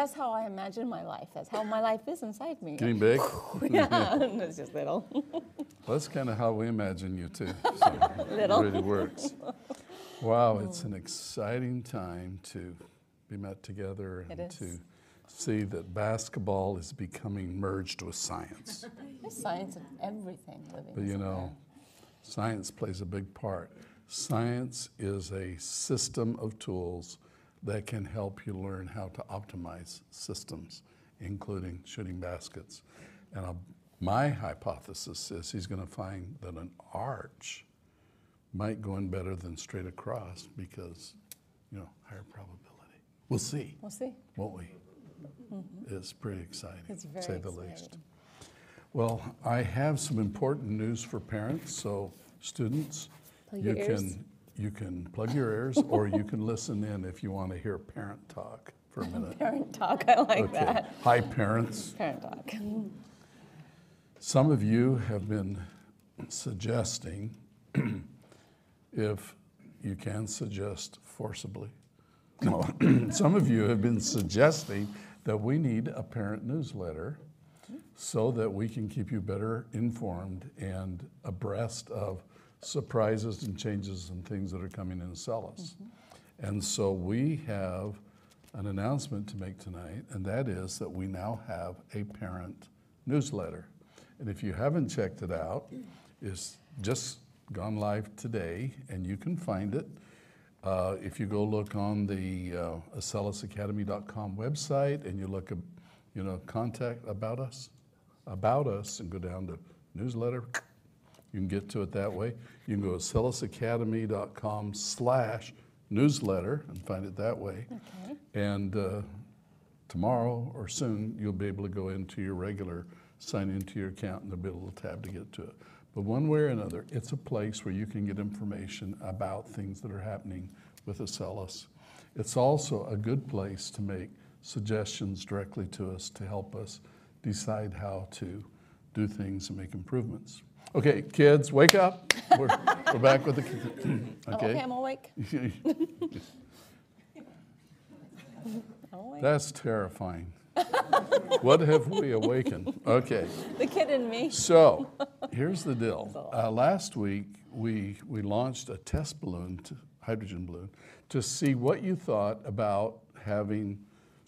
That's how I imagine my life. That's how my life is inside me. Getting big? yeah, it's just little. Well, that's kind of how we imagine you too. So Little. It really works. Wow, it's an exciting time to be met together and to see that basketball is becoming merged with science. There's science in everything living. But you know, science plays a big part. Science is a system of tools that can help you learn how to optimize systems, including shooting baskets. And uh, my hypothesis is he's going to find that an arch might go in better than straight across because, you know, higher probability. We'll see, We'll see. won't we? It's pretty exciting, It's to very say the least. Well, I have some important news for parents, so students, Plug you can you can plug your ears or you can listen in if you want to hear parent talk for a minute. Parent talk, I like Okay. that. Hi parents. Parent talk. Some of you have been suggesting if you can suggest forcibly. No, some of you have been suggesting that we need a parent newsletter so that we can keep you better informed and abreast of surprises and changes and things that are coming in Acellus. And so we have an announcement to make tonight, and that is that we now have a parent newsletter. And if you haven't checked it out, it's just gone live today, and you can find it. Uh, if you go look on the uh, AcellusAcademy.com website and you look at, you know, contact about us, about us, and go down to newsletter, you can get to it that way. You can go to AcellusAcademy.com slash newsletter and find it that way. Okay. And uh, tomorrow or soon, you'll be able to go into your regular, sign into your account, and there'll be a little tab to get to it. But one way or another, it's a place where you can get information about things that are happening with Acellus. It's also a good place to make suggestions directly to us to help us decide how to do things and make improvements. Okay, kids, wake up. We're, we're back with the. Oh, okay, awake. I'm awake. That's terrifying. what have we awakened? Okay, The kid in me. so here's the deal. Uh, last week, we, we launched a test balloon, to, hydrogen balloon, to see what you thought about having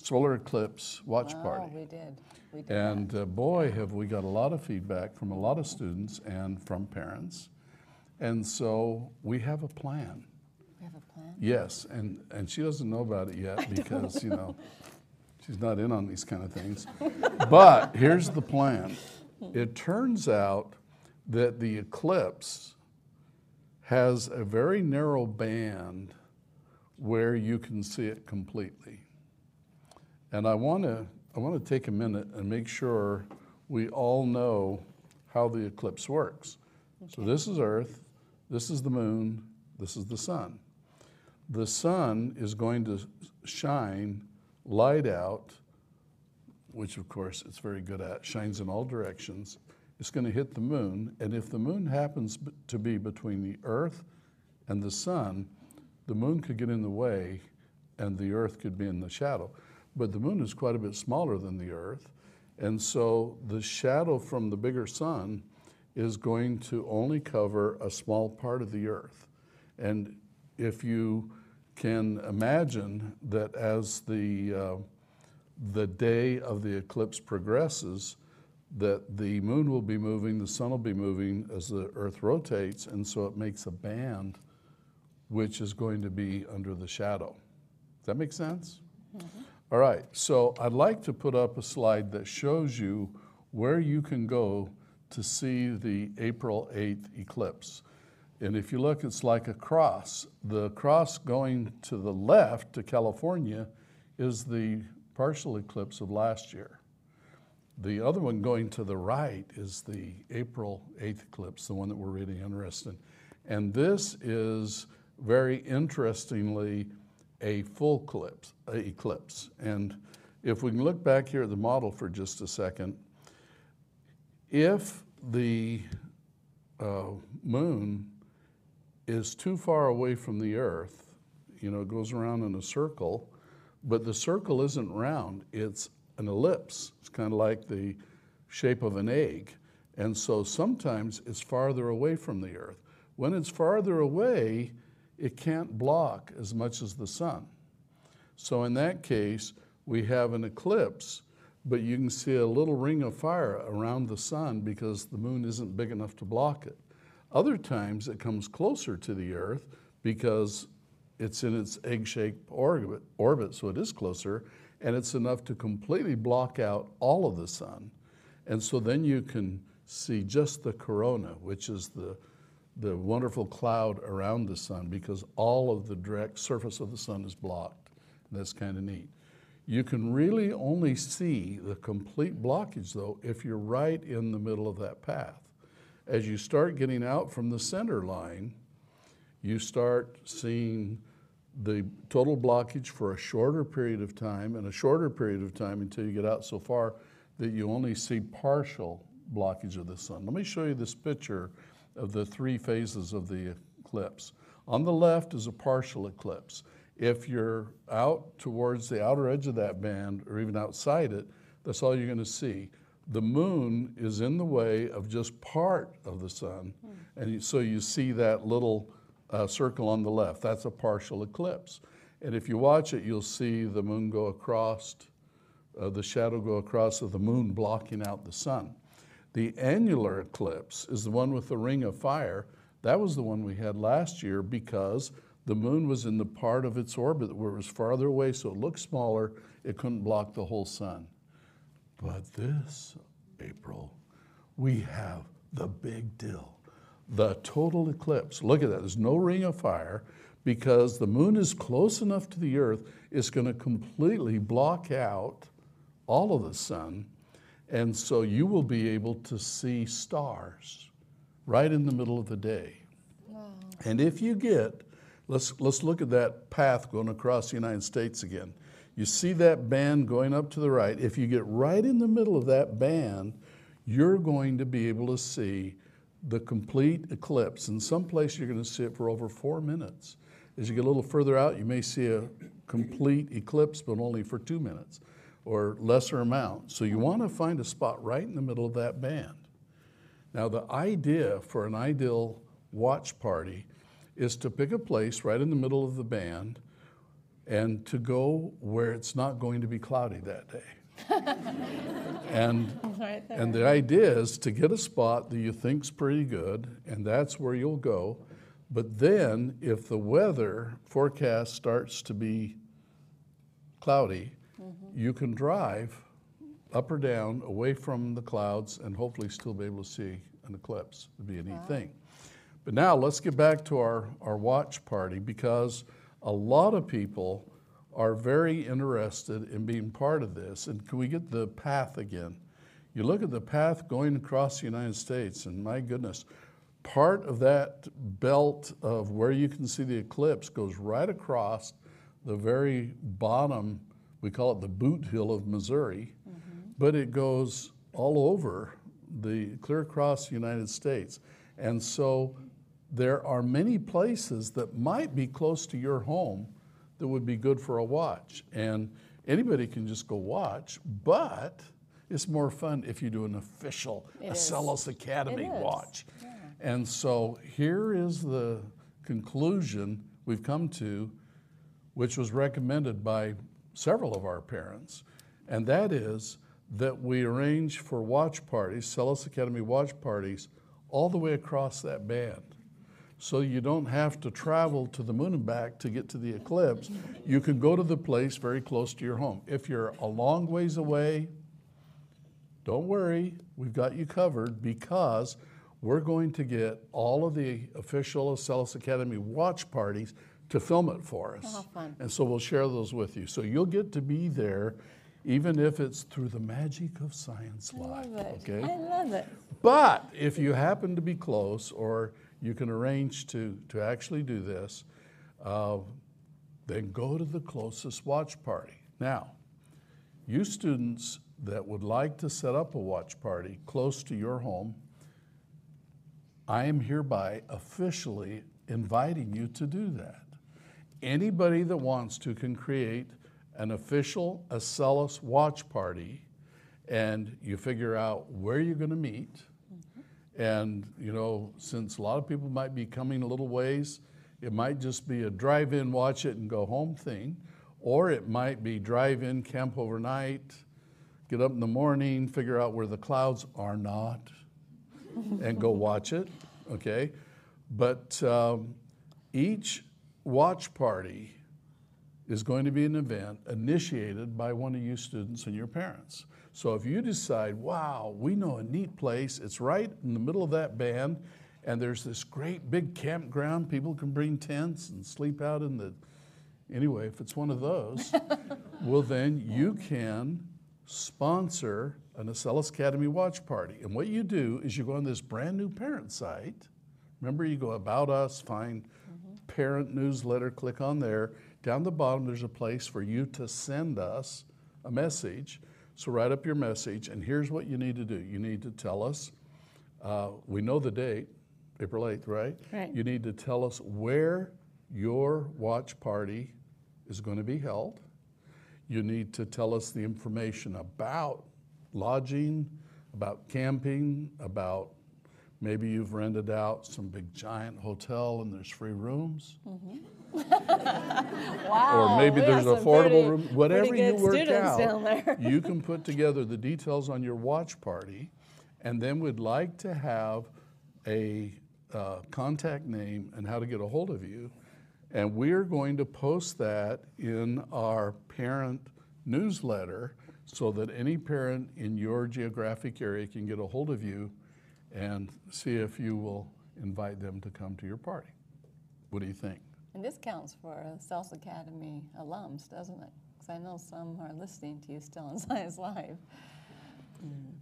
solar eclipse watch Oh, party. we did. We did. And uh, boy, have we got a lot of feedback from a lot of students and from parents. And so we have a plan. we have a plan. Yes, and, and she doesn't know about it yet because, you know, she's not in on these kind of things. But here's the plan. It turns out that the eclipse has a very narrow band where you can see it completely. And I want to I want to take a minute and make sure we all know how the eclipse works. So this is Earth, this is the moon, this is the sun. The sun is going to shine light out, which of course it's very good at, shines in all directions. It's going to hit the moon, and if the moon happens to be between the earth and the sun, the moon could get in the way and the earth could be in the shadow. But the moon is quite a bit smaller than the earth, and so the shadow from the bigger sun is going to only cover a small part of the earth. And if you can imagine that as the, uh, the day of the eclipse progresses, that the moon will be moving, the sun will be moving as the earth rotates, and so it makes a band which is going to be under the shadow. Does that make sense? All right, so I'd like to put up a slide that shows you where you can go to see the April 8th eclipse. And if you look, it's like a cross. The cross going to the left to California is the partial eclipse of last year. The other one going to the right is the April 8th eclipse, the one that we're really interested in. And this is very interestingly a full eclipse, eclipse. And if we can look back here at the model for just a second, if the uh, moon is too far away from the earth, you know, it goes around in a circle, but the circle isn't round, it's an ellipse. It's kind of like the shape of an egg. And so sometimes it's farther away from the earth. When it's farther away, it can't block as much as the sun. So in that case, we have an eclipse, but you can see a little ring of fire around the sun because the moon isn't big enough to block it. Other times it comes closer to the earth because it's in its egg-shaped orbit, orbit, so it is closer, and it's enough to completely block out all of the sun. And so then you can see just the corona, which is the, the wonderful cloud around the sun, because all of the direct surface of the sun is blocked. That's kind of neat. You can really only see the complete blockage, though, if you're right in the middle of that path. As you start getting out from the center line, you start seeing the total blockage for a shorter period of time and a shorter period of time until you get out so far that you only see partial blockage of the sun. Let me show you this picture of the three phases of the eclipse. On the left is a partial eclipse. If you're out towards the outer edge of that band or even outside it, that's all you're going to see. The moon is in the way of just part of the sun, mm. and so you see that little uh, circle on the left. That's a partial eclipse. And if you watch it, you'll see the moon go across, uh, the shadow go across of the moon blocking out the sun. The annular eclipse is the one with the ring of fire. That was the one we had last year because the moon was in the part of its orbit where it was farther away, so it looked smaller. It couldn't block the whole sun. But this April, we have the big deal the total eclipse. Look at that. There's no ring of fire because the moon is close enough to the earth, it's going to completely block out all of the sun and so you will be able to see stars right in the middle of the day. Wow. And if you get, let's, let's look at that path going across the United States again. You see that band going up to the right. If you get right in the middle of that band, you're going to be able to see the complete eclipse. In some place, you're going to see it for over four minutes. As you get a little further out, you may see a complete eclipse, but only for two minutes or lesser amount. So you want to find a spot right in the middle of that band. Now, the idea for an ideal watch party is to pick a place right in the middle of the band and to go where it's not going to be cloudy that day. and, right and the idea is to get a spot that you think's pretty good, and that's where you'll go. But then, if the weather forecast starts to be cloudy, Mm-hmm. You can drive up or down away from the clouds and hopefully still be able to see an eclipse. It'd be a neat wow. thing. But now let's get back to our, our watch party because a lot of people are very interested in being part of this. And can we get the path again? You look at the path going across the United States, and my goodness, part of that belt of where you can see the eclipse goes right across the very bottom we call it the boot hill of Missouri, mm-hmm. but it goes all over the clear across the United States. And so there are many places that might be close to your home that would be good for a watch. And anybody can just go watch, but it's more fun if you do an official Acellus Academy watch. Yeah. And so here is the conclusion we've come to, which was recommended by several of our parents, and that is that we arrange for watch parties, Acellus Academy watch parties, all the way across that band. So you don't have to travel to the moon and back to get to the eclipse. You can go to the place very close to your home. If you're a long ways away, don't worry, we've got you covered because we're going to get all of the official Acellus Academy watch parties to film it for us. Oh, fun. And so we'll share those with you. So you'll get to be there even if it's through the magic of Science Live. Love it. Okay? I love it. But if you happen to be close or you can arrange to, to actually do this, uh, then go to the closest watch party. Now, you students that would like to set up a watch party close to your home, I am hereby officially inviting you to do that anybody that wants to can create an official Acellus watch party, and you figure out where you're going to meet. And, you know, since a lot of people might be coming a little ways, it might just be a drive in, watch it, and go home thing. Or it might be drive in, camp overnight, get up in the morning, figure out where the clouds are not, and go watch it, okay? But um, each watch party is going to be an event initiated by one of you students and your parents. So if you decide, wow, we know a neat place, it's right in the middle of that band, and there's this great big campground, people can bring tents and sleep out in the, anyway, if it's one of those, well, then you can sponsor an Acellus Academy watch party. And what you do is you go on this brand new parent site. Remember, you go about us, find parent newsletter, click on there. Down the bottom, there's a place for you to send us a message. So write up your message, and here's what you need to do. You need to tell us, uh, we know the date, April 8th, right? Right. You need to tell us where your watch party is going to be held. You need to tell us the information about lodging, about camping, about maybe you've rented out some big giant hotel and there's free rooms. Wow. Or maybe there's affordable pretty- room, whatever you work out, you can put together the details on your watch party, and then we'd like to have a uh, contact name and how to get a hold of you. And we're going to post that in our parent newsletter so that any parent in your geographic area can get a hold of you and see if you will invite them to come to your party. What do you think? And this counts for Acellus Academy alums, doesn't it? Because I know some are listening to you still on Science Live.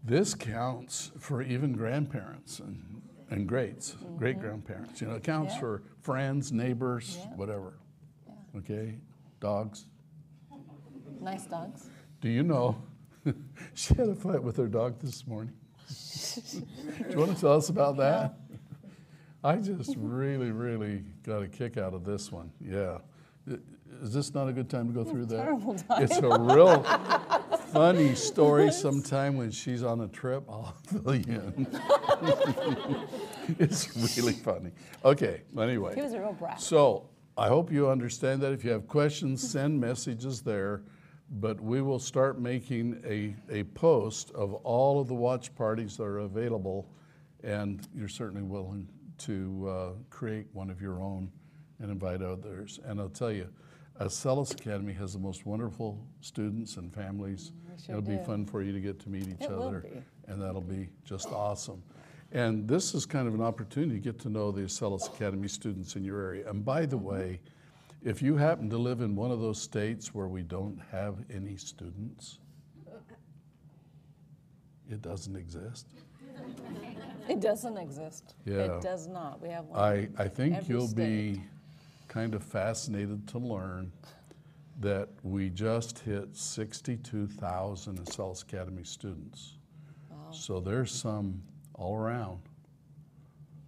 This counts for even grandparents and, and greats, mm-hmm. great grandparents. You know, it counts Yeah. for friends, neighbors, Yeah. whatever. Okay, dogs. Nice dogs. Do you know? she had a fight with her dog this morning. Do you want to tell us about that? I just really, really got a kick out of this one. Yeah. Is this not a good time to go through that? terrible time. It's a real funny story sometime when she's on a trip. I'll fill you in. it's really funny. Okay, anyway. He was a real brat. So I hope you understand that. If you have questions, send messages there. But we will start making a, a post of all of the watch parties that are available, and you're certainly willing to uh, create one of your own and invite others. And I'll tell you, Acellus Academy has the most wonderful students and families. Sure It'll be fun for you to get to meet each It other, and that'll be just awesome. And this is kind of an opportunity to get to know the Acellus Academy students in your area. And by the Mm-hmm. way, if you happen to live in one of those states where we don't have any students, it doesn't exist. It doesn't exist. Yeah. It does not. We have one. I, I think you'll be kind of fascinated to learn that we just hit 62,000 Acellus Academy students. So there's some all around.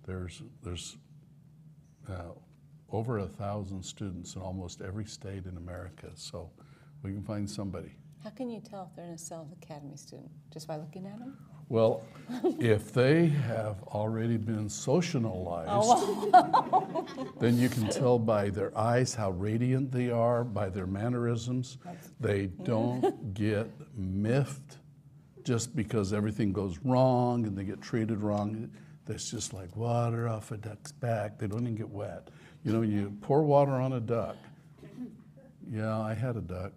There's, there's uh, over a thousand students in almost every state in America. So we can find somebody. How can you tell if they're an Acellus Academy student? Just by looking at them? Well, if they have already been socialized, Oh, then you can tell by their eyes how radiant they are, by their mannerisms. They don't get miffed just because everything goes wrong and they get treated wrong. That's just like water off a duck's back. They don't even get wet. You know, you pour water on a duck. Yeah, I had a duck.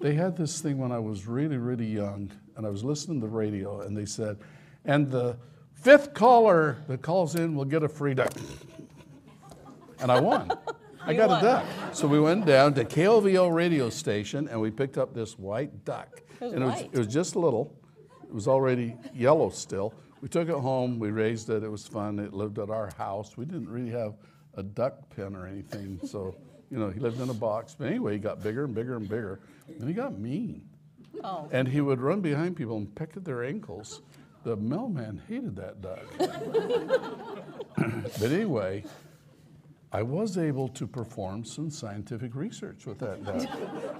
they had this thing when I was really, really young, and I was listening to the radio, and they said, and the fifth caller that calls in will get a free duck. And I won. I got won. a duck. So we went down to KLVO radio station, and we picked up this white duck. was and it was, it was just little. It was already yellow still. We took it home. We raised it. It was fun. It lived at our house. We didn't really have a duck pen or anything, so you know he lived in a box. But anyway, he got bigger and bigger and bigger, and he got mean. Oh. And he would run behind people and peck at their ankles. The mailman hated that duck. but anyway, I was able to perform some scientific research with that duck.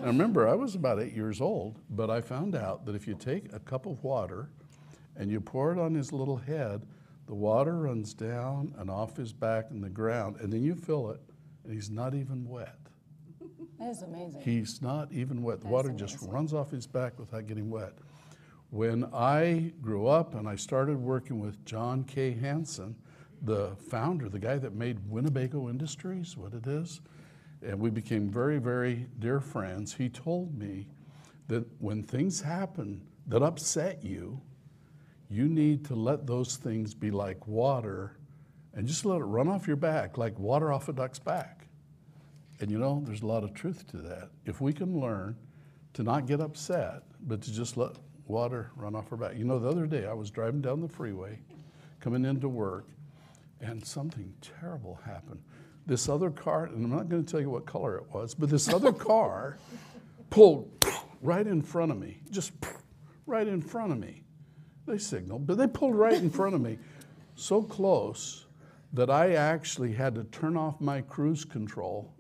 now remember, I was about eight years old, but I found out that if you take a cup of water and you pour it on his little head, the water runs down and off his back and the ground, and then you fill it, and he's not even wet. That is amazing. He's not even wet. The That's water just runs off his back without getting wet. When I grew up and I started working with John K. Hanson, the founder, the guy that made Winnebago Industries, what it is, and we became very, very dear friends, he told me that when things happen that upset you, you need to let those things be like water and just let it run off your back, like water off a duck's back. And you know, there's a lot of truth to that. If we can learn to not get upset, but to just let water run off our back. You know, the other day I was driving down the freeway, coming into work, and something terrible happened. This other car, and I'm not going to tell you what color it was, but this other car pulled right in front of me, just right in front of me. They signaled, but they pulled right in front of me, so close that I actually had to turn off my cruise control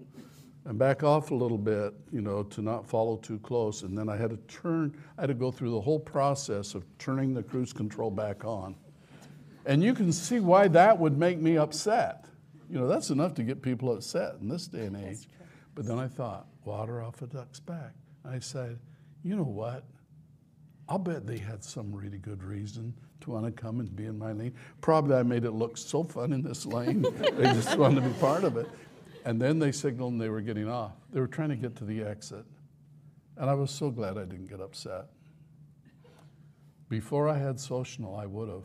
and back off a little bit, you know, to not follow too close. And then I had to turn, I had to go through the whole process of turning the cruise control back on. And you can see why that would make me upset. You know, that's enough to get people upset in this day and age. But then I thought, water off a duck's back. I said, you know what? I'll bet they had some really good reason to want to come and be in my lane. Probably I made it look so fun in this lane. they just wanted to be part of it. And then they signaled and they were getting off. They were trying to get to the exit. And I was so glad I didn't get upset. Before I had Social, I would have.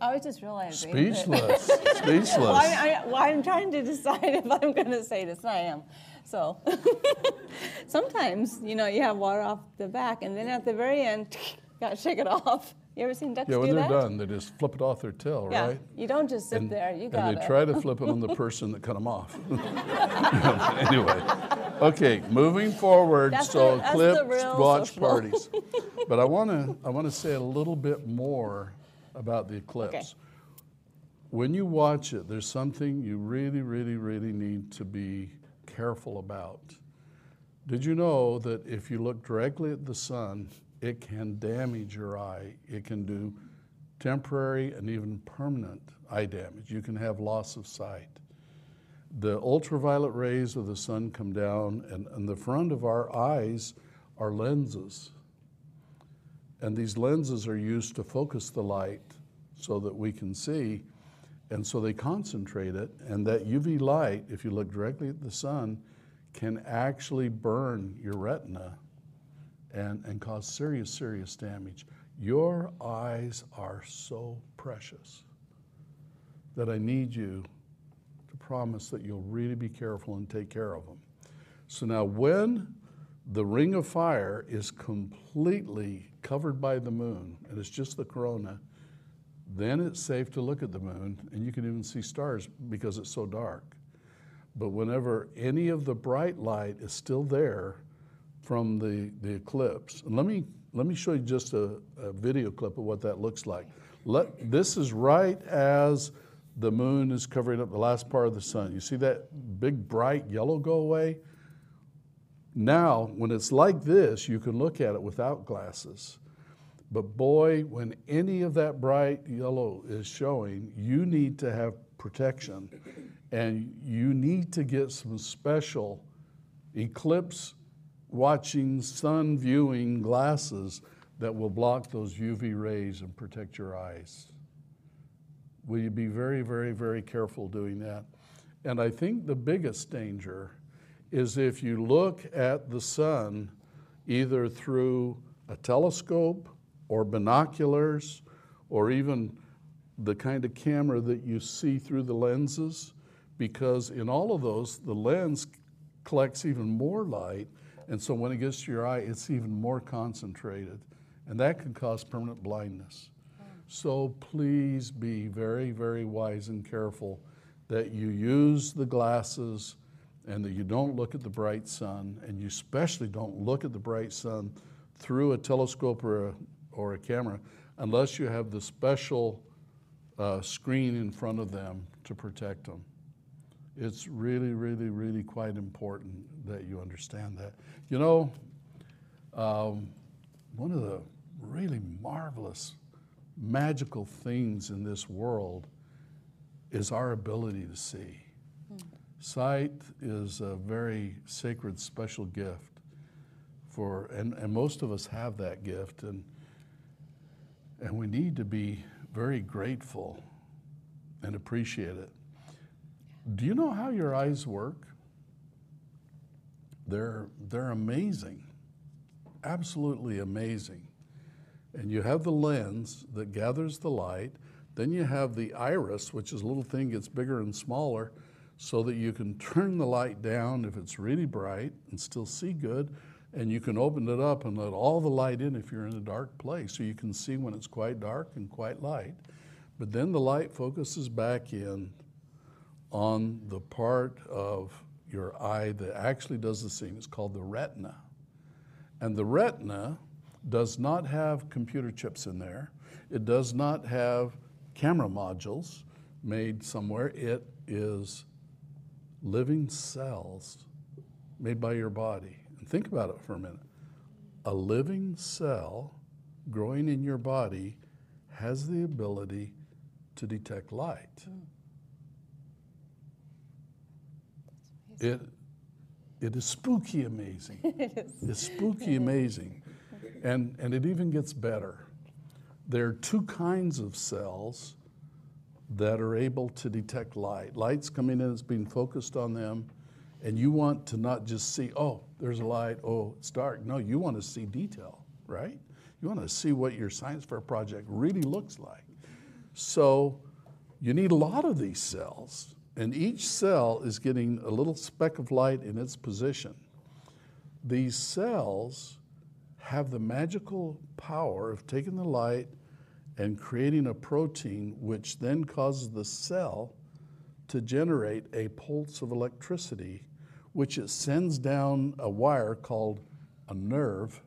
I was just realizing. Speechless. Speechless. Well, I, I, well, I'm trying to decide if I'm going to say this. I am. So sometimes, you know, you have water off the back, and then at the very end, got to shake it off. You ever seen ducks Yeah, do when they're that? done, they just flip it off their tail, Yeah, right? you don't just sit and, there. You got and they try to flip it on the person that cut them off. anyway, okay, moving forward. That's so the- clips, watch social. parties. But I want to I want to say a little bit more about the eclipse. Okay. When you watch it, there's something you really, really, really need to be careful about. Did you know that if you look directly at the sun, it can damage your eye? It can do temporary and even permanent eye damage. You can have loss of sight. The ultraviolet rays of the sun come down, and, and the front of our eyes are lenses. And these lenses are used to focus the light so that we can see. And so they concentrate it, and that UV light, if you look directly at the sun, can actually burn your retina and, and cause serious, serious damage. Your eyes are so precious that I need you to promise that you'll really be careful and take care of them. So now, when the ring of fire is completely covered by the moon and it's just the corona, then it's safe to look at the moon and you can even see stars because it's so dark. But whenever any of the bright light is still there from the, the eclipse, and let me, let me show you just a, a video clip of what that looks like. Let, this is right as the moon is covering up the last part of the sun. You see that big bright yellow go away? Now, when it's like this, you can look at it without glasses. But boy, when any of that bright yellow is showing, you need to have protection. And you need to get some special eclipse watching, sun viewing glasses that will block those UV rays and protect your eyes. Will you be very, very, very careful doing that? And I think the biggest danger is if you look at the sun either through a telescope or binoculars or even the kind of camera that you see through the lenses, because in all of those, the lens collects even more light, and so when it gets to your eye, it's even more concentrated, and that can cause permanent blindness. So please be very, very wise and careful that you use the glasses and that you don't look at the bright sun, and you especially don't look at the bright sun through a telescope or a, or a camera unless you have the special uh, screen in front of them to protect them. It's really, really, really quite important that you understand that. You know, um, one of the really marvelous, magical things in this world is our ability to see. Sight is a very sacred, special gift for, and, and most of us have that gift, and, and we need to be very grateful and appreciate it. Do you know how your eyes work? They're, they're amazing, absolutely amazing. And you have the lens that gathers the light. Then you have the iris, which is a little thing gets bigger and smaller so that you can turn the light down if it's really bright and still see good. And you can open it up and let all the light in if you're in a dark place. So you can see when it's quite dark and quite light. But then the light focuses back in on the part of your eye that actually does the seeing. It's called the retina. And the retina does not have computer chips in there. It does not have camera modules made somewhere. It is living cells made by your body. Think about it for a minute. A living cell growing in your body has the ability to detect light. Hmm. It, it is spooky amazing. It is. It's spooky amazing. And, and it even gets better. There are two kinds of cells that are able to detect light. Light's coming in, it's being focused on them, and you want to not just see, oh, there's a light, oh, it's dark. No, you want to see detail, right? You want to see what your science fair project really looks like. So you need a lot of these cells, and each cell is getting a little speck of light in its position. These cells have the magical power of taking the light and creating a protein which then causes the cell to generate a pulse of electricity, which it sends down a wire called a nerve,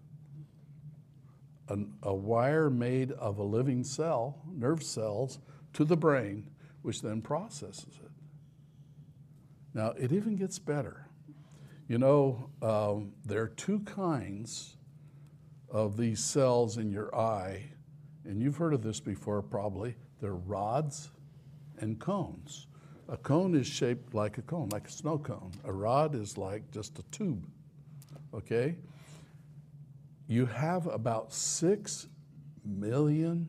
a, a wire made of a living cell, nerve cells, to the brain, which then processes it. Now, it even gets better. You know, um, there are two kinds of these cells in your eye, and you've heard of this before probably. They're rods and cones. A cone is shaped like a cone, like a snow cone. A rod is like just a tube, okay? You have about six million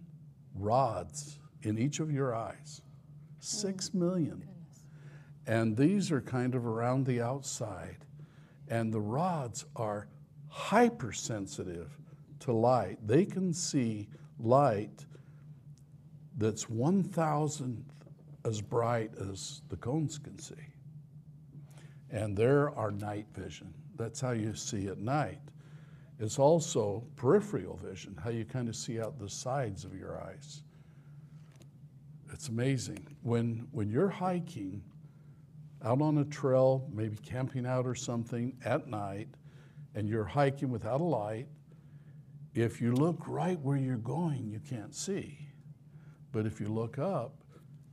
rods in each of your eyes. Six mm. million. And these are kind of around the outside. And the rods are hypersensitive to light. They can see light that's 1,000th as bright as the cones can see. And there are night vision. That's how you see at night. It's also peripheral vision, how you kind of see out the sides of your eyes. It's amazing. When, when you're hiking out on a trail, maybe camping out or something at night, and you're hiking without a light, if you look right where you're going, you can't see. But if you look up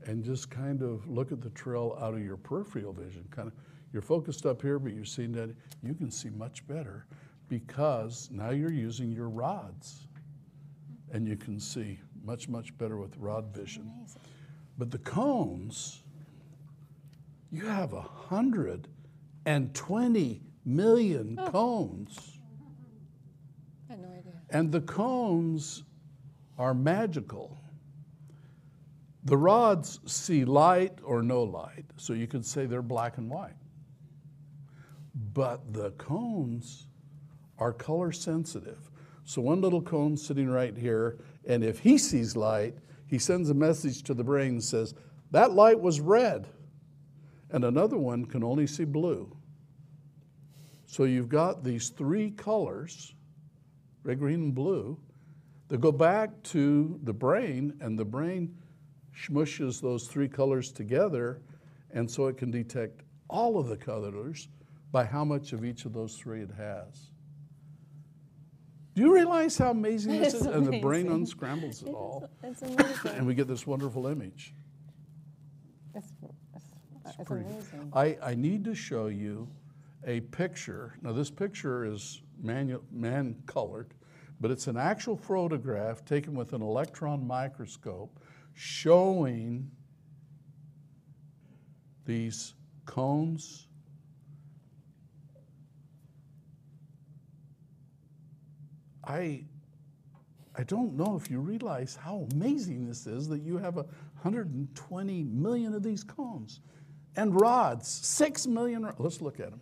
and just kind of look at the trail out of your peripheral vision, kind of, you're focused up here, but you're seeing that, you can see much better because now you're using your rods and you can see much, much better with rod vision. Amazing. But the cones, you have a hundred and twenty million oh. cones. I had no idea. And the cones are magical. The rods see light or no light, so you could say they're black and white. But the cones are color sensitive. So one little cone sitting right here, and if he sees light, he sends a message to the brain and says, That light was red. And another one can only see blue. So you've got these three colors red, green, and blue, that go back to the brain, and the brain smushes those three colors together, and so it can detect all of the colors by how much of each of those three it has. Do you realize how amazing this It's is? And the brain unscrambles it all, amazing. and we get this wonderful image. It's, it's, it's pretty- amazing. I, I need to show you a picture. Now, this picture is manu- man colored, but it's an actual photograph taken with an electron microscope showing these cones. I, I don't know if you realize how amazing this is that you have a 120 million of these cones and rods, 6 million. Let's look at them.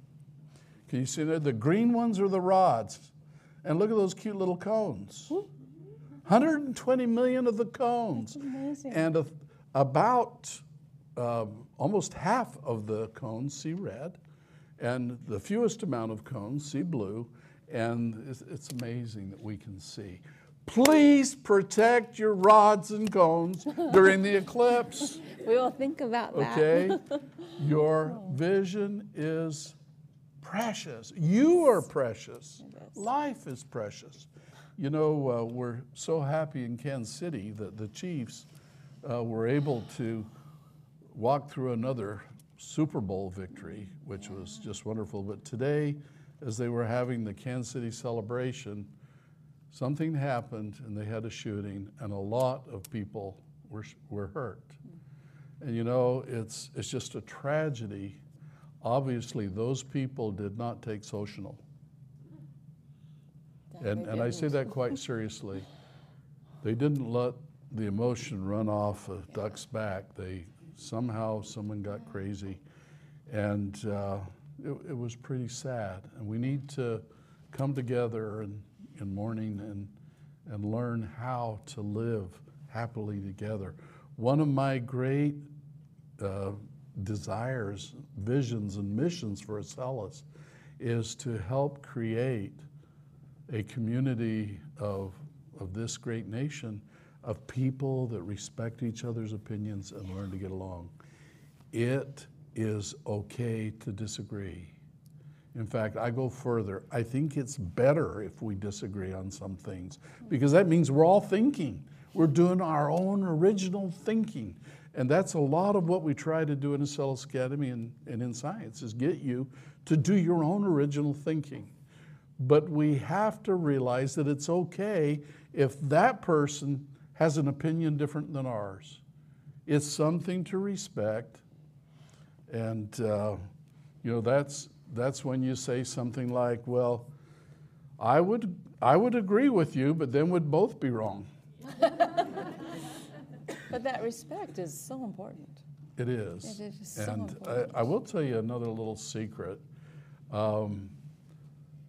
Can you see there? The green ones are the rods. And look at those cute little cones. 120 million of the cones. amazing. And a, about um, almost half of the cones see red, and the fewest amount of cones see blue. And it's, it's amazing that we can see. Please protect your rods and cones during the eclipse. We will think about that. Okay? Your vision is precious. You are precious. Life is precious. You know, uh, we're so happy in Kansas City that the Chiefs uh, were able to walk through another Super Bowl victory, which was just wonderful. But today, as they were having the Kansas City celebration, something happened and they had a shooting, and a lot of people were, were hurt. And you know, it's, it's just a tragedy. Obviously, those people did not take social. And, and I say that quite seriously. They didn't let the emotion run off a duck's back. They somehow someone got crazy, and uh, it, it was pretty sad. And we need to come together in, in mourning and and learn how to live happily together. One of my great uh, desires, visions, and missions for Acellus is to help create a community of, of this great nation of people that respect each other's opinions and learn to get along. It is okay to disagree. In fact, I go further. I think it's better if we disagree on some things because that means we're all thinking. We're doing our own original thinking. And that's a lot of what we try to do in Acellus Academy and, and in science is get you to do your own original thinking. But we have to realize that it's okay if that person has an opinion different than ours. It's something to respect. And, uh, you know, that's, that's when you say something like, well, I would, I would agree with you, but then we'd both be wrong. But that respect is so important. It is. It is so and important. I, I will tell you another little secret. Um,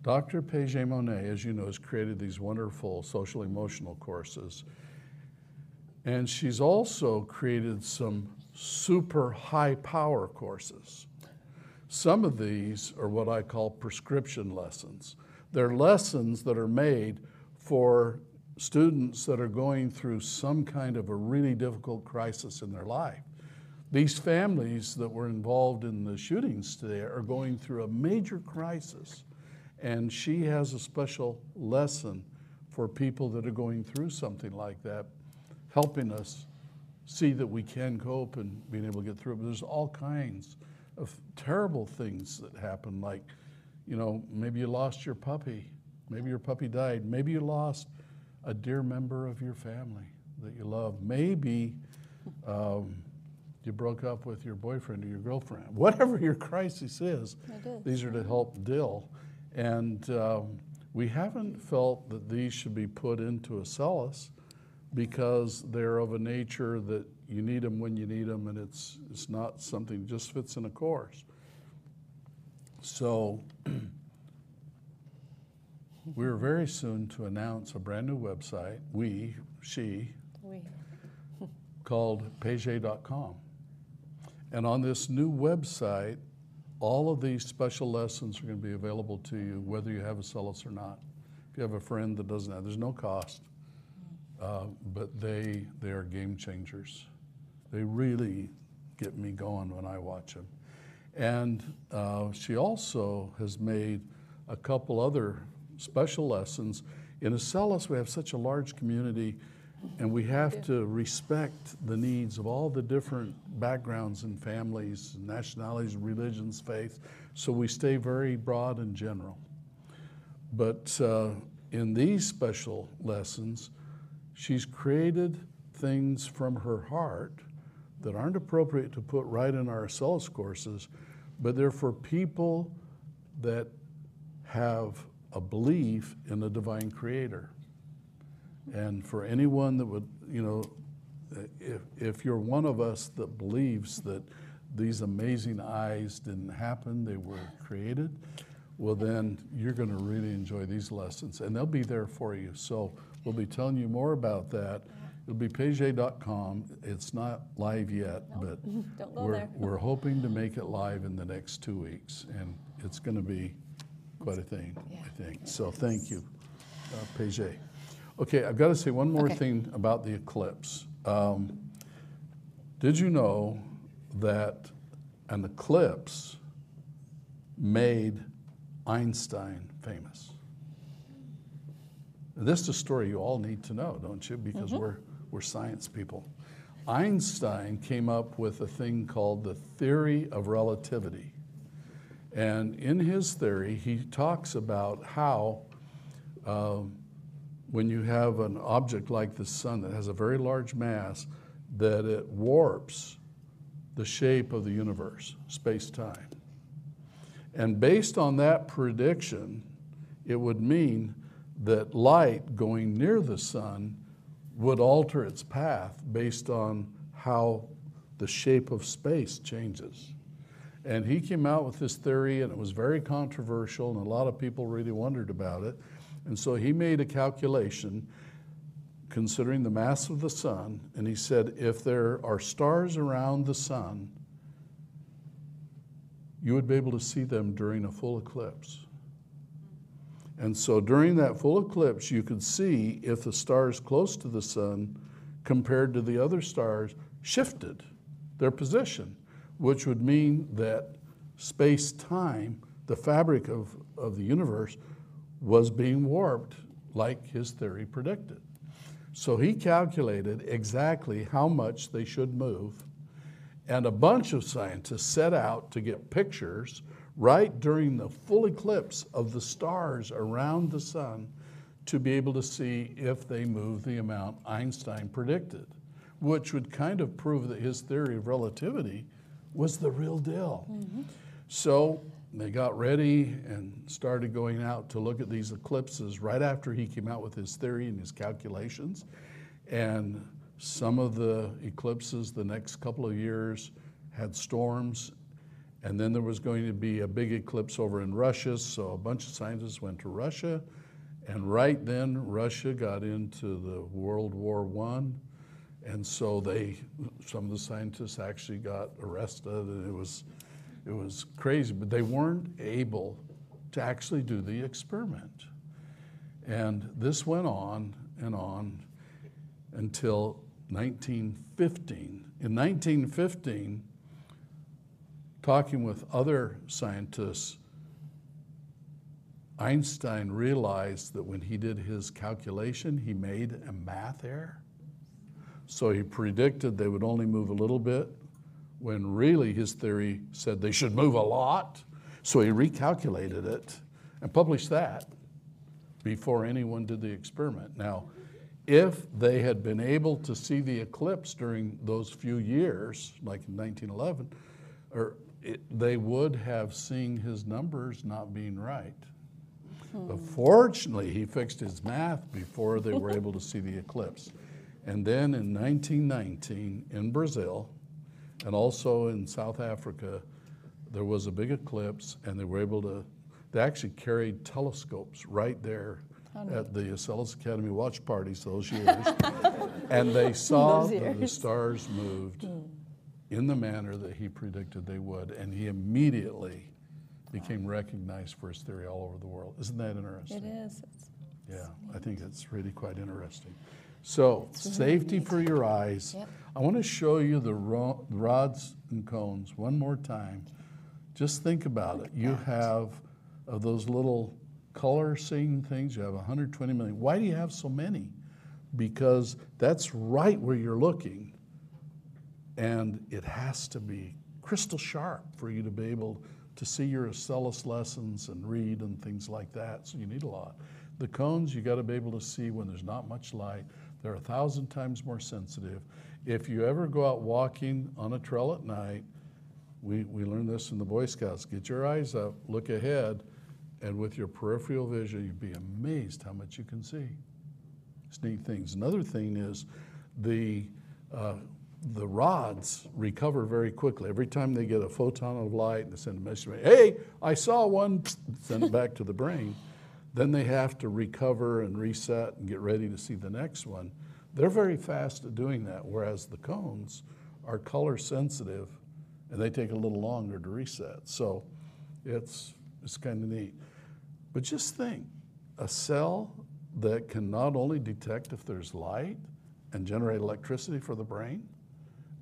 Dr. Paget Monet, as you know, has created these wonderful social emotional courses. And she's also created some super high power courses. Some of these are what I call prescription lessons. They're lessons that are made for students that are going through some kind of a really difficult crisis in their life. These families that were involved in the shootings today are going through a major crisis, and she has a special lesson for people that are going through something like that, helping us see that we can cope and being able to get through it. But there's all kinds of terrible things that happen, like, you know, maybe you lost your puppy, maybe your puppy died, maybe you lost a dear member of your family that you love, maybe um, you broke up with your boyfriend or your girlfriend. Whatever your crisis is, these are to help deal. And um, we haven't felt that these should be put into Acellus because they're of a nature that you need them when you need them, and it's, it's not something that just fits in a course. So we're very soon to announce a brand new website, we, she, We, called Paget.com. And on this new website, all of these special lessons are going to be available to you, whether you have Acellus or not. If you have a friend that doesn't have, there's no cost, uh, but they they are game changers. They really get me going when I watch them. And uh, she also has made a couple other special lessons In Acellus, we have such a large community, and we have to respect the needs of all the different backgrounds and families, nationalities, religions, faith. So we stay very broad and general. But uh, in these special lessons, she's created things from her heart that aren't appropriate to put right in our Acellus courses, but they're for people that have a belief in the divine creator. And for anyone that would, you know, if, if you're one of us that believes that these amazing eyes didn't happen, they were created, well, then you're going to really enjoy these lessons, and they'll be there for you. So we'll be telling you more about that. It'll be page.com. It's not live yet, but Don't go we're, we're hoping to make it live in the next two weeks, and it's going to be quite a thing, Yeah. I think. So thank you, uh, Page. Okay, I've got to say one more Okay. thing about the eclipse. Um, did you know that an eclipse made Einstein famous? This is a story you all need to know, don't you? Because we're, we're science people. Einstein came up with a thing called the theory of relativity. And in his theory, he talks about how um, when you have an object like the sun that has a very large mass, that it warps the shape of the universe, space time. And based on that prediction, it would mean that light going near the sun would alter its path based on how the shape of space changes. And he came out with this theory, and it was very controversial, and a lot of people really wondered about it. And so he made a calculation considering the mass of the sun, and he said if there are stars around the sun, you would be able to see them during a full eclipse. And so during that full eclipse, you could see if the stars close to the sun compared to the other stars shifted their position, which would mean that space time, the fabric of, of the universe, was being warped like his theory predicted. So he calculated exactly how much they should move, and a bunch of scientists set out to get pictures right during the full eclipse of the stars around the sun to be able to see if they move the amount Einstein predicted, which would kind of prove that his theory of relativity was the real deal. Mm-hmm. So they got ready and started going out to look at these eclipses right after he came out with his theory and his calculations. And some of the eclipses the next couple of years had storms. And then there was going to be a big eclipse over in Russia, so a bunch of scientists went to Russia. And right then, Russia got into the World War One, and so they, some of the scientists actually got arrested, and it was, it was crazy. But they weren't able to actually do the experiment. And this went on and on until 1915. In 1915, talking with other scientists, Einstein realized that when he did his calculation, he made a math error. So he predicted they would only move a little bit, when really his theory said they should move a lot. So he recalculated it and published that before anyone did the experiment. Now, if they had been able to see the eclipse during those few years, like in 1911, or it, they would have seen his numbers not being right. Hmm. But fortunately, he fixed his math before they were able to see the eclipse. And then in 1919, in Brazil, and also in South Africa, there was a big eclipse, and they were able to, they actually carried telescopes right there oh, at the Acellus Academy watch parties those years. and they saw that the stars moved hmm. in the manner that he predicted they would, and he immediately became recognized for his theory all over the world. Isn't that interesting? It is. It's- Yeah, I think it's really quite interesting. So, safety for your eyes. Yep. I want to show you the rods and cones one more time. Just think about it. You have of those little color seeing things, you have 120 million. Why do you have so many? Because that's right where you're looking. And it has to be crystal sharp for you to be able to see your Acellus lessons and read and things like that. So you need a lot. The cones, you got to be able to see when there's not much light. They're a thousand times more sensitive. If you ever go out walking on a trail at night, we, we learned this in the Boy Scouts. Get your eyes up, look ahead, and with your peripheral vision, you'd be amazed how much you can see. It's neat things. Another thing is the uh, the rods recover very quickly. Every time they get a photon of light they send a message, hey, I saw one, send it back to the brain. Then they have to recover and reset and get ready to see the next one. They're very fast at doing that, whereas the cones are color sensitive and they take a little longer to reset. So it's, it's kind of neat. But just think a cell that can not only detect if there's light and generate electricity for the brain,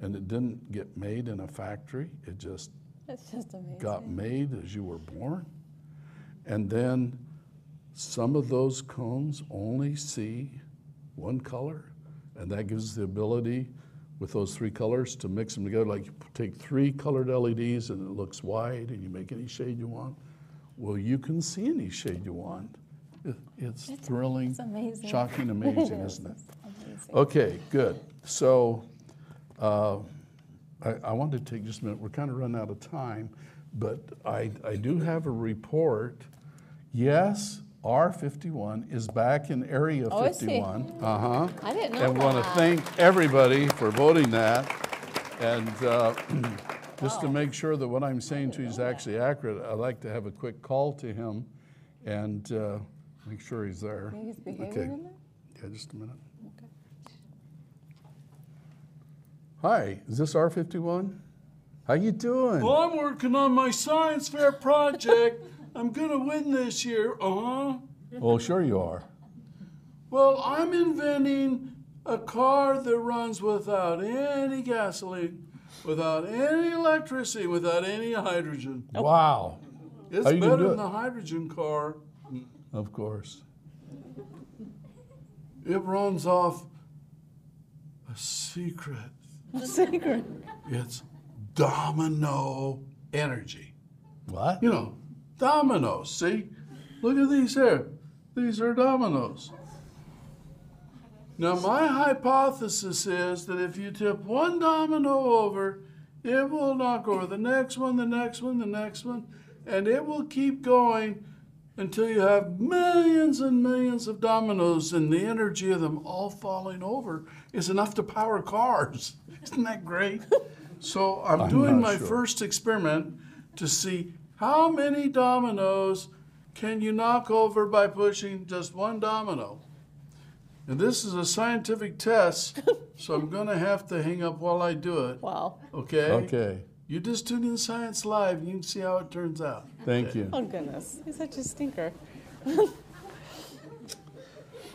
and it didn't get made in a factory, it just It's just amazing. got made as you were born. And then some of those cones only see one color, and that gives us the ability with those three colors to mix them together. Like you take three colored LEDs and it looks white, and you make any shade you want. Well, you can see any shade you want. It- It's It's- thrilling, It's amazing. shocking, amazing, isn't it? It's amazing. Okay, good. So uh, I, I wanted to take just a minute. We're kind of running out of time, but I, I do have a report. Yes, R51 is back in Area Oh, is he? 51. Uh huh. I didn't know And we want to thank everybody for voting that. And uh, just to make sure that what I'm saying to you is actually accurate, I'd like to have a quick call to him and uh, make sure he's there. Think he's Okay. in there? Yeah, just a minute. Okay. Hi, is this R51? How you doing? Well, I'm working on my science fair project. I'm gonna win this year. Uh huh. Oh, sure you are. Well, I'm inventing a car that runs without any gasoline, without any electricity, without any hydrogen. Wow. It's How you gonna better than it? the hydrogen car. Of course. It runs off a secret. A secret. It's domino energy. What? You know, dominoes. See? Look at these here. These are dominoes. Now, my hypothesis is that if you tip one domino over, it will knock over the next one, the next one, the next one, and it will keep going until you have millions and millions of dominoes, and the energy of them all falling over is enough to power cars. Isn't that great? So I'm, I'm doing my sure. first experiment to see how many dominoes can you knock over by pushing just one domino. And this is a scientific test, so I'm going to have to hang up while I do it. Wow. Okay? Okay. You just tune in Science Live and you can see how it turns out. Thank you. Oh, goodness. He's such a stinker.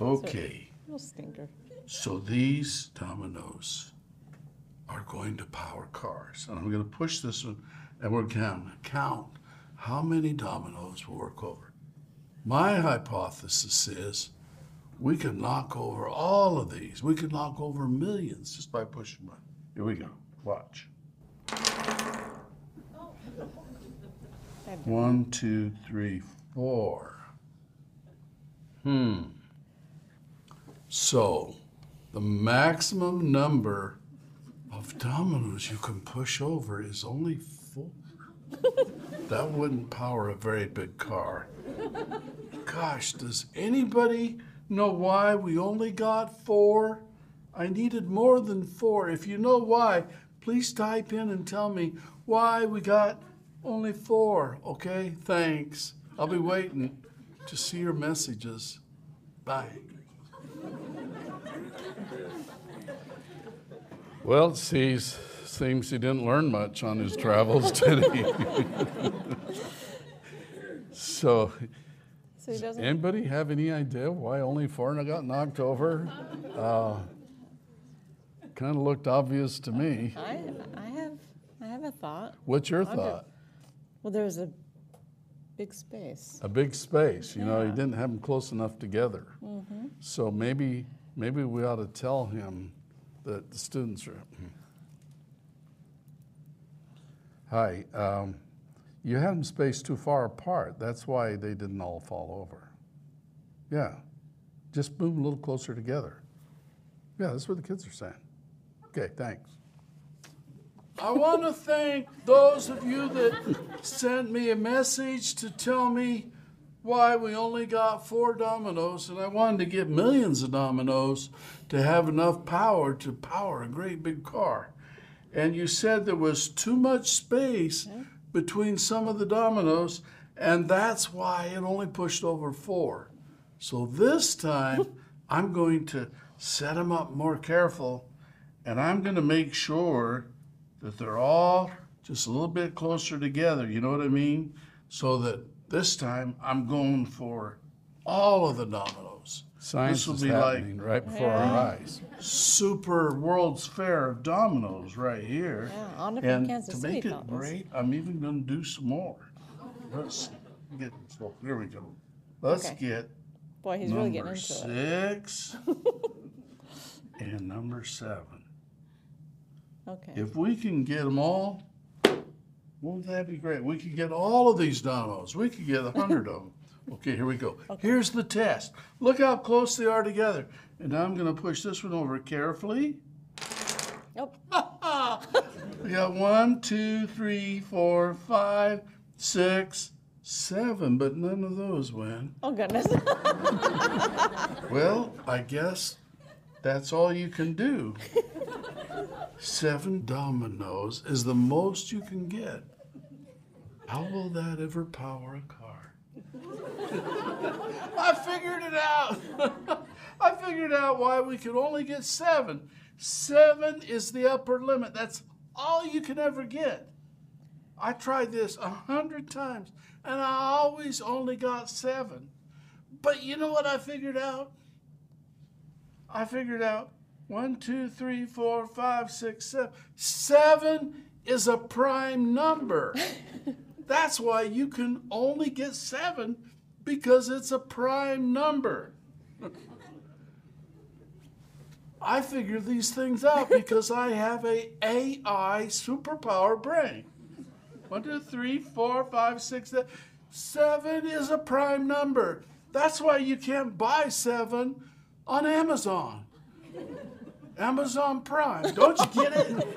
Okay. Real stinker. So these dominoes are going to power cars. And I'm going to push this one and we're going to count how many dominoes will work over. My hypothesis is we can knock over all of these. We can knock over millions just by pushing one. Here we go. Watch. One, two, three, four. Hmm. So, the maximum number of dominoes you can push over is only. that wouldn't power a very big car. Gosh, does anybody know why we only got four? I needed more than four. If you know why, please type in and tell me why we got only four. Okay, thanks. I'll be waiting to see your messages. Bye. Well, it seems, seems he didn't learn much on his travels, did he? so, So anybody have any idea why only four got knocked over? Uh, kind of looked obvious to me. I, I have, I have a thought. What's your thought? Well, there's a Big space. a big space. You know, he didn't have them close enough together. So maybe maybe we ought to tell him that the students are. Hi, um, you had them spaced too far apart. That's why they didn't all fall over. Yeah, just move a little closer together. Yeah, that's what the kids are saying. Okay, thanks. I want to thank those of you that sent me a message to tell me why we only got four dominoes, and I wanted to get millions of dominoes to have enough power to power a great big car. And you said there was too much space between some of the dominoes, and that's why it only pushed over four. So this time, I'm going to set them up more careful, and I'm going to make sure that they're all just a little bit closer together. You know what I mean? So that this time I'm going for all of the dominoes. Science will is be like- happening right before our eyes. Super World's Fair of dominoes right here. Yeah, honor from and Kansas to City make it fountains. great, I'm even going to do some more. Let's get so here we go. Let's Okay. get Boy, he's really number getting into it. six and number seven. Okay. If we can get them all, won't that be great? We could get all of these dominoes. We could get a hundred of them. Okay, here we go. Here's the test. Look how close they are together. And now I'm going to push this one over carefully. Nope. We got one, two, three, four, five, six, seven, but none of those went. Oh, goodness. Well, I guess that's all you can do. Seven dominoes is the most you can get. How will that ever power a car? I figured it out. I figured out why we could only get seven. Seven is the upper limit. That's all you can ever get. I tried this a hundred times and I always only got seven. But you know what I figured out? I figured out one, two, three, four, five, six, seven. Seven is a prime number. That's why you can only get seven because it's a prime number. I figure these things out because I have a AI superpower brain. One, two, three, four, five, six, seven. Seven is a prime number. That's why you can't buy seven on Amazon. Amazon Prime. Don't you get it?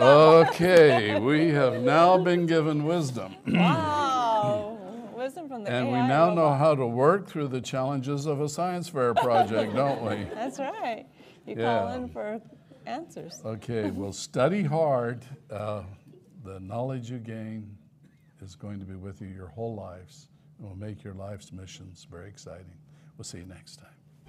Okay, we have now been given wisdom. wow. Wisdom from the And we AI now know how to work through the challenges of a science fair project, don't we? That's right. You call in for answers. Okay, well, study hard. Uh, the knowledge you gain is going to be with you your whole lives and will make your life's missions very exciting. We'll see you next time.